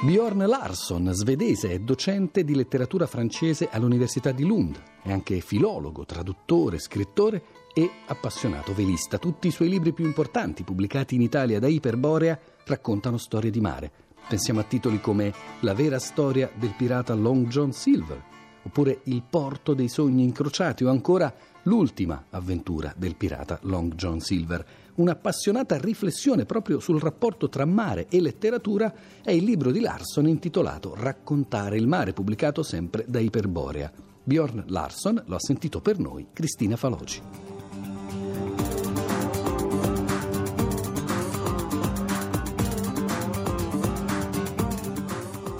Bjorn Larsson, svedese, è docente di letteratura francese all'Università di Lund. È anche filologo, traduttore, scrittore e appassionato velista. Tutti i suoi libri più importanti, pubblicati in Italia da Iperborea, raccontano storie di mare. Pensiamo a titoli come La vera storia del pirata Long John Silver, oppure Il porto dei sogni incrociati, o ancora L'ultima avventura del pirata Long John Silver. Un'appassionata riflessione proprio sul rapporto tra mare e letteratura è il libro di Larson intitolato Raccontare il mare, pubblicato sempre da Iperborea. Bjorn Larson lo ha sentito per noi Cristina Faloci.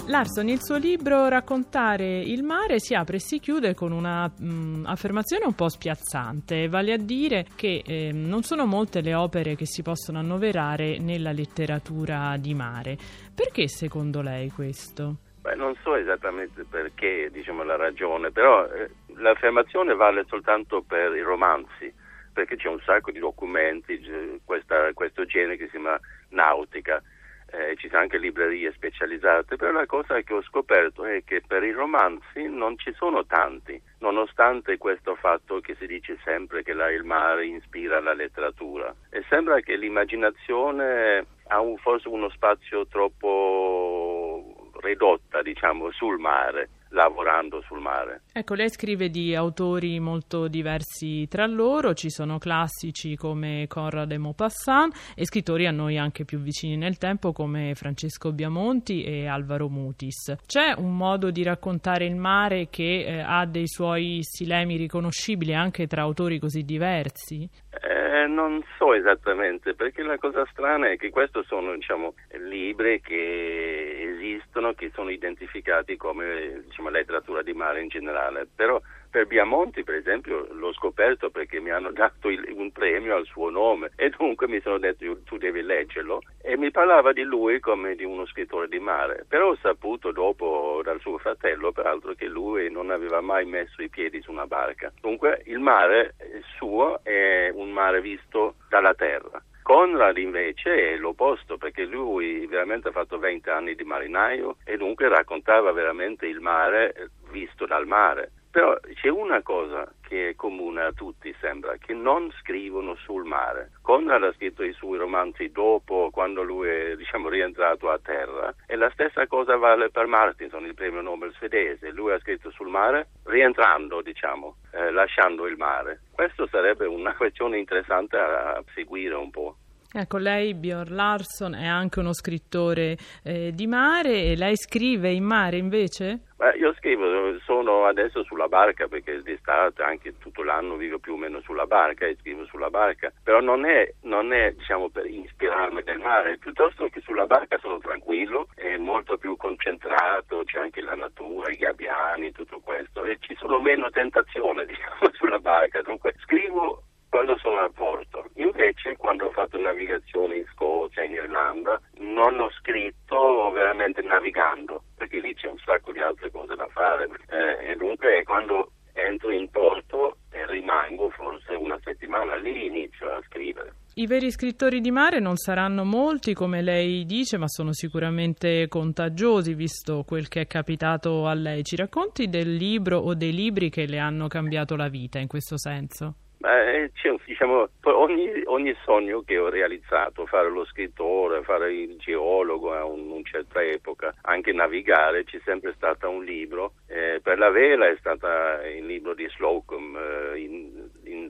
Larson, il suo libro Raccontare il mare si apre e si chiude con un'affermazione un po' spiazzante, vale a dire che eh, non sono molte le opere che si possono annoverare nella letteratura di mare. Perché secondo lei questo? Beh, non so esattamente perché, diciamo la ragione, però eh, l'affermazione vale soltanto per i romanzi, perché c'è un sacco di documenti, questa, questo genere che si chiama nautica eh, ci sono anche librerie specializzate, però la cosa che ho scoperto è che per i romanzi non ci sono tanti, nonostante questo fatto che si dice sempre che la, il mare ispira la letteratura. E sembra che l'immaginazione ha un, forse uno spazio troppo ridotta, diciamo, sul mare lavorando sul mare. Ecco, lei scrive di autori molto diversi tra loro, ci sono classici come Conrad e Maupassant e scrittori a noi anche più vicini nel tempo come Francesco Biamonti e Alvaro Mutis. C'è un modo di raccontare il mare che eh, ha dei suoi stilemi riconoscibili anche tra autori così diversi? Eh, non so esattamente, perché la cosa strana è che questi sono diciamo, libri che esistono, che sono identificati come diciamo, letteratura di mare in generale, però per Biamonti, per esempio, l'ho scoperto perché mi hanno dato il, un premio al suo nome e dunque mi sono detto tu devi leggerlo e mi parlava di lui come di uno scrittore di mare, però ho saputo dopo dal suo fratello peraltro che lui non aveva mai messo i piedi su una barca. Dunque il mare suo è un mare visto dalla terra. Conrad invece è l'opposto perché lui veramente ha fatto 20 anni di marinaio e dunque raccontava veramente il mare visto dal mare. Però c'è una cosa che è comune a tutti, sembra, che non scrivono sul mare. Conrad ha scritto i suoi romanzi dopo, quando lui è diciamo, rientrato a terra, e la stessa cosa vale per Martinson, il premio Nobel svedese. Lui ha scritto sul mare rientrando, diciamo, eh, lasciando il mare. Questo sarebbe una questione interessante a seguire un po'. Ecco, lei, Bjorn Larsson, è anche uno scrittore eh, di mare e lei scrive in mare invece? Beh, io scrivo, sono adesso sulla barca perché d'estate, anche tutto l'anno vivo più o meno sulla barca e scrivo sulla barca, però non è, non è diciamo, per ispirarmi del mare, piuttosto che sulla barca sono tranquillo, è molto più concentrato, c'è anche la natura, i gabbiani, tutto questo e ci sono meno tentazioni diciamo, sulla barca, dunque scrivo quando sono a porto. Invece, quando ho fatto navigazione in Scozia, in Irlanda, non ho scritto veramente navigando, perché lì c'è un sacco di altre cose da fare. Eh, e dunque, quando entro in porto e rimango forse una settimana lì, inizio a scrivere. I veri scrittori di mare non saranno molti, come lei dice, ma sono sicuramente contagiosi, visto quel che è capitato a lei. Ci racconti del libro o dei libri che le hanno cambiato la vita in questo senso? Eh, diciamo, ogni, ogni, sogno che ho realizzato, fare lo scrittore, fare il geologo a un, una certa epoca, anche navigare, c'è sempre stato un libro. Eh, per la vela è stato il libro di Slocum, eh,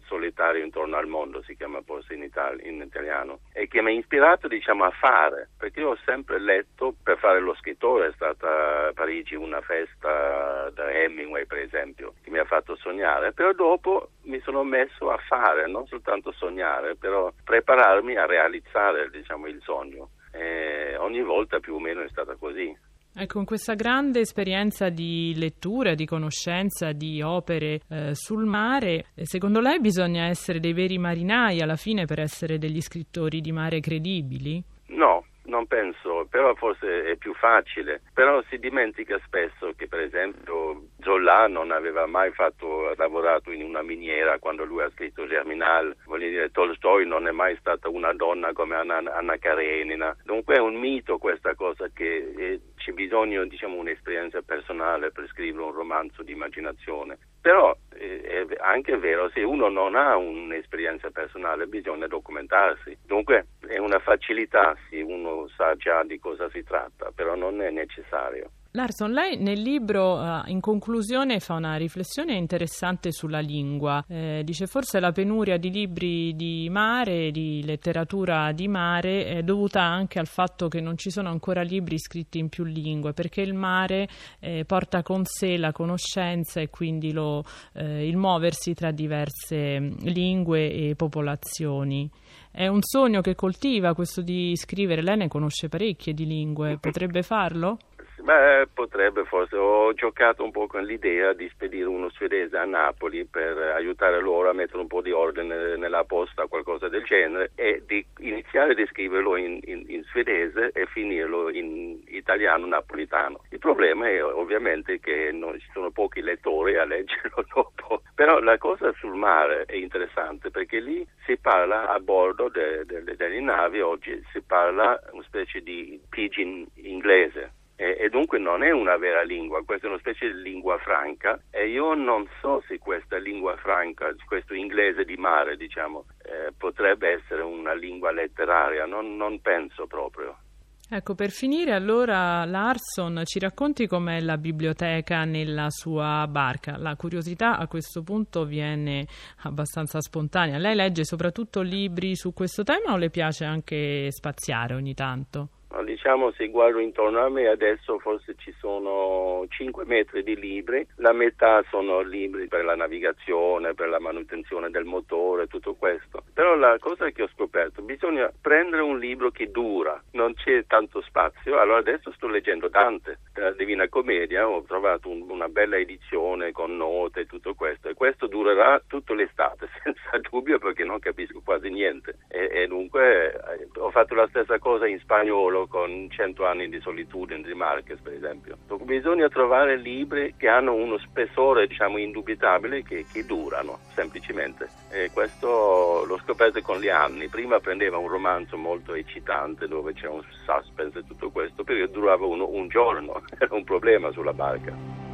solitario intorno al mondo, si chiama forse in, Itali- in italiano, e che mi ha ispirato diciamo, a fare, perché io ho sempre letto, per fare lo scrittore è stata a Parigi una festa da Hemingway per esempio, che mi ha fatto sognare, però dopo mi sono messo a fare, non soltanto sognare, però prepararmi a realizzare diciamo, il sogno. E ogni volta più o meno è stata così. Ecco, con questa grande esperienza di lettura, di conoscenza di opere eh, sul mare, eh, secondo lei bisogna essere dei veri marinai alla fine per essere degli scrittori di mare credibili? No, non penso, però forse è più facile. Però si dimentica spesso che per esempio Zola non aveva mai fatto, lavorato in una miniera quando lui ha scritto Germinal. Voglio dire, Tolstoi non è mai stata una donna come Anna, Anna Karenina. Dunque è un mito questa cosa che eh, ci, bisogno diciamo un'esperienza personale per scrivere un romanzo di immaginazione. Però eh, è anche vero, se uno non ha un'esperienza personale bisogna documentarsi. Dunque è una facilità se uno sa già di cosa si tratta, però non è necessario. Larson, lei nel libro eh, in conclusione fa una riflessione interessante sulla lingua. Eh, dice forse la penuria di libri di mare, di letteratura di mare, è dovuta anche al fatto che non ci sono ancora libri scritti in più lingue, perché il mare eh, porta con sé la conoscenza e quindi lo, eh, il muoversi tra diverse mm, lingue e popolazioni. È un sogno che coltiva questo di scrivere, lei ne conosce parecchie di lingue, potrebbe farlo? Beh, potrebbe forse. Ho giocato un po' con l'idea di spedire uno svedese a Napoli per aiutare loro a mettere un po' di ordine nella posta, qualcosa del genere, e di iniziare a scriverlo in, in, in, svedese e finirlo in italiano napolitano. Il problema è ovviamente che non ci sono pochi lettori a leggerlo dopo. Però la cosa sul mare è interessante perché lì si parla a bordo de, de, de, delle navi, oggi si parla una specie di pidgin inglese e, e, dunque non è una vera lingua, questa è una specie di lingua franca e io non so se questa lingua franca, questo inglese di mare, diciamo, eh, potrebbe essere una lingua letteraria, non, non penso proprio. Ecco, per finire allora Larson ci racconti com'è la biblioteca nella sua barca. La curiosità a questo punto viene abbastanza spontanea. Lei legge soprattutto libri su questo tema o le piace anche spaziare ogni tanto? Diciamo se guardo intorno a me adesso forse ci sono 5 metri di libri, la metà sono libri per la navigazione, per la manutenzione del motore, tutto questo. Però la cosa che ho scoperto, bisogna prendere un libro che dura, non c'è tanto spazio, allora adesso sto leggendo Dante, la Divina Commedia, ho trovato un, una bella edizione con note e tutto questo. E questo durerà tutta l'estate senza dubbio perché non capisco quasi niente. E, e dunque eh, ho fatto la stessa cosa in spagnolo con Cento anni di solitudine di Marquez, per esempio. Bisogna trovare libri che hanno uno spessore, diciamo, indubitabile che, che durano, semplicemente. E questo l'ho scoperto con gli anni. Prima prendeva un romanzo molto eccitante dove c'è un suspense e tutto questo, perché durava uno, un giorno, era un problema sulla barca.